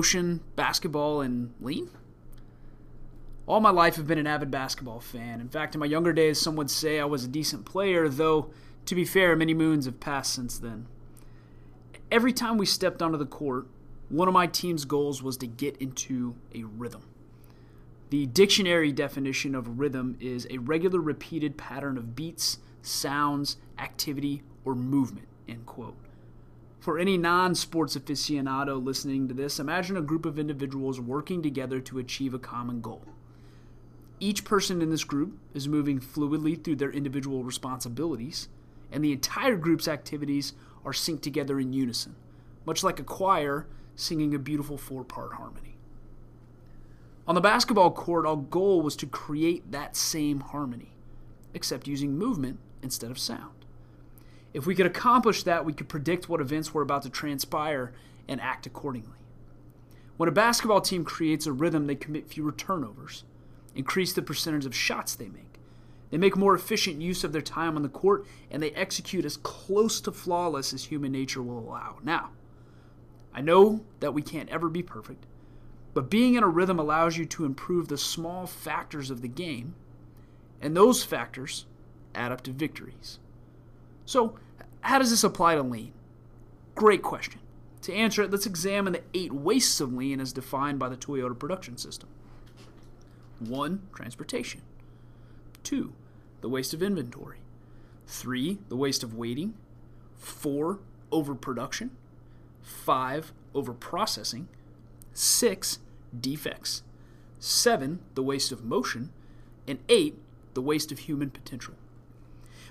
motion, basketball, and lean? All my life, I've been an avid basketball fan. In fact, in my younger days, some would say I was a decent player, though, to be fair, many moons have passed since then. Every time we stepped onto the court, one of my team's goals was to get into a rhythm. The dictionary definition of rhythm is a regular repeated pattern of beats, sounds, activity, or movement. End quote. For any non sports aficionado listening to this, imagine a group of individuals working together to achieve a common goal. Each person in this group is moving fluidly through their individual responsibilities, and the entire group's activities are synced together in unison, much like a choir singing a beautiful four part harmony. On the basketball court, our goal was to create that same harmony, except using movement instead of sound. If we could accomplish that, we could predict what events were about to transpire and act accordingly. When a basketball team creates a rhythm, they commit fewer turnovers, increase the percentage of shots they make. They make more efficient use of their time on the court, and they execute as close to flawless as human nature will allow. Now, I know that we can't ever be perfect, but being in a rhythm allows you to improve the small factors of the game, and those factors add up to victories. So, how does this apply to lean? Great question. To answer it, let's examine the eight wastes of lean as defined by the Toyota production system. 1. Transportation. 2. The waste of inventory. 3. The waste of waiting. 4. Overproduction. 5. Overprocessing. 6. Defects. 7. The waste of motion. And 8. The waste of human potential.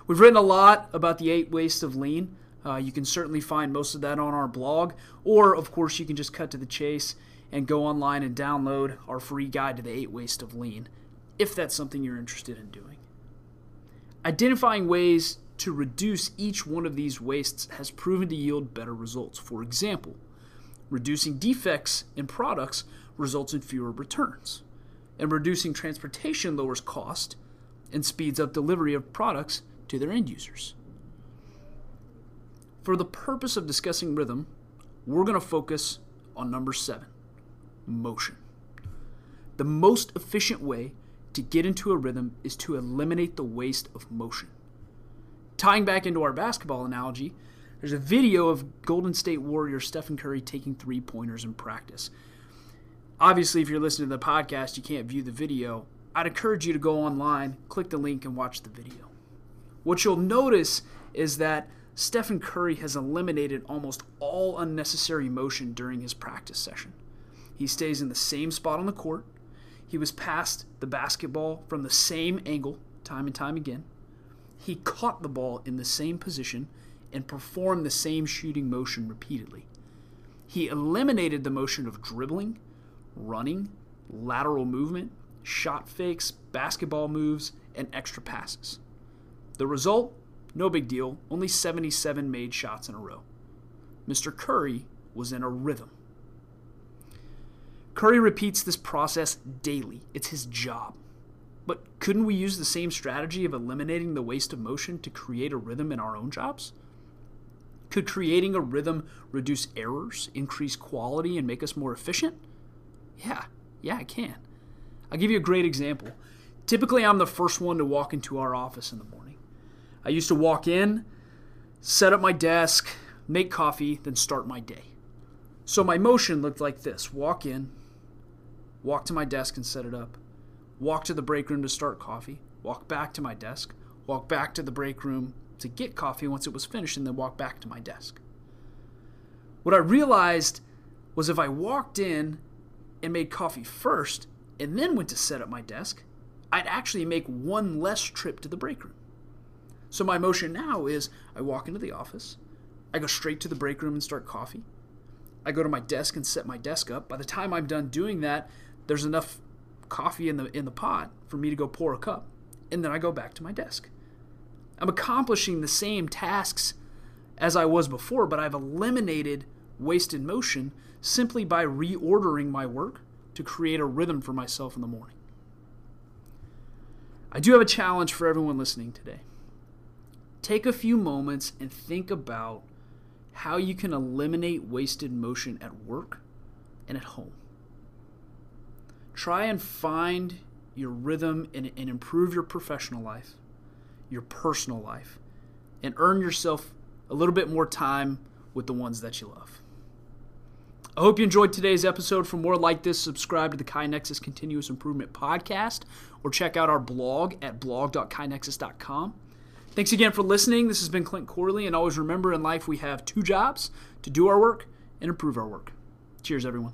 We've written a lot about the eight wastes of lean. Uh, you can certainly find most of that on our blog, or of course, you can just cut to the chase and go online and download our free guide to the eight wastes of lean, if that's something you're interested in doing. Identifying ways to reduce each one of these wastes has proven to yield better results. For example, reducing defects in products results in fewer returns, and reducing transportation lowers cost and speeds up delivery of products to their end users. For the purpose of discussing rhythm, we're going to focus on number seven motion. The most efficient way to get into a rhythm is to eliminate the waste of motion. Tying back into our basketball analogy, there's a video of Golden State Warrior Stephen Curry taking three pointers in practice. Obviously, if you're listening to the podcast, you can't view the video. I'd encourage you to go online, click the link, and watch the video. What you'll notice is that Stephen Curry has eliminated almost all unnecessary motion during his practice session. He stays in the same spot on the court. He was passed the basketball from the same angle time and time again. He caught the ball in the same position and performed the same shooting motion repeatedly. He eliminated the motion of dribbling, running, lateral movement, shot fakes, basketball moves, and extra passes. The result? No big deal, only 77 made shots in a row. Mr. Curry was in a rhythm. Curry repeats this process daily, it's his job. But couldn't we use the same strategy of eliminating the waste of motion to create a rhythm in our own jobs? Could creating a rhythm reduce errors, increase quality, and make us more efficient? Yeah, yeah, it can. I'll give you a great example. Typically, I'm the first one to walk into our office in the morning. I used to walk in, set up my desk, make coffee, then start my day. So my motion looked like this walk in, walk to my desk and set it up, walk to the break room to start coffee, walk back to my desk, walk back to the break room to get coffee once it was finished, and then walk back to my desk. What I realized was if I walked in and made coffee first and then went to set up my desk, I'd actually make one less trip to the break room. So my motion now is I walk into the office, I go straight to the break room and start coffee. I go to my desk and set my desk up. By the time I'm done doing that, there's enough coffee in the in the pot for me to go pour a cup, and then I go back to my desk. I'm accomplishing the same tasks as I was before, but I've eliminated wasted motion simply by reordering my work to create a rhythm for myself in the morning. I do have a challenge for everyone listening today take a few moments and think about how you can eliminate wasted motion at work and at home. Try and find your rhythm and, and improve your professional life, your personal life, and earn yourself a little bit more time with the ones that you love. I hope you enjoyed today's episode. For more like this, subscribe to the KaiNexus Continuous Improvement Podcast or check out our blog at blog.kainexus.com. Thanks again for listening. This has been Clint Corley, and always remember in life we have two jobs to do our work and improve our work. Cheers, everyone.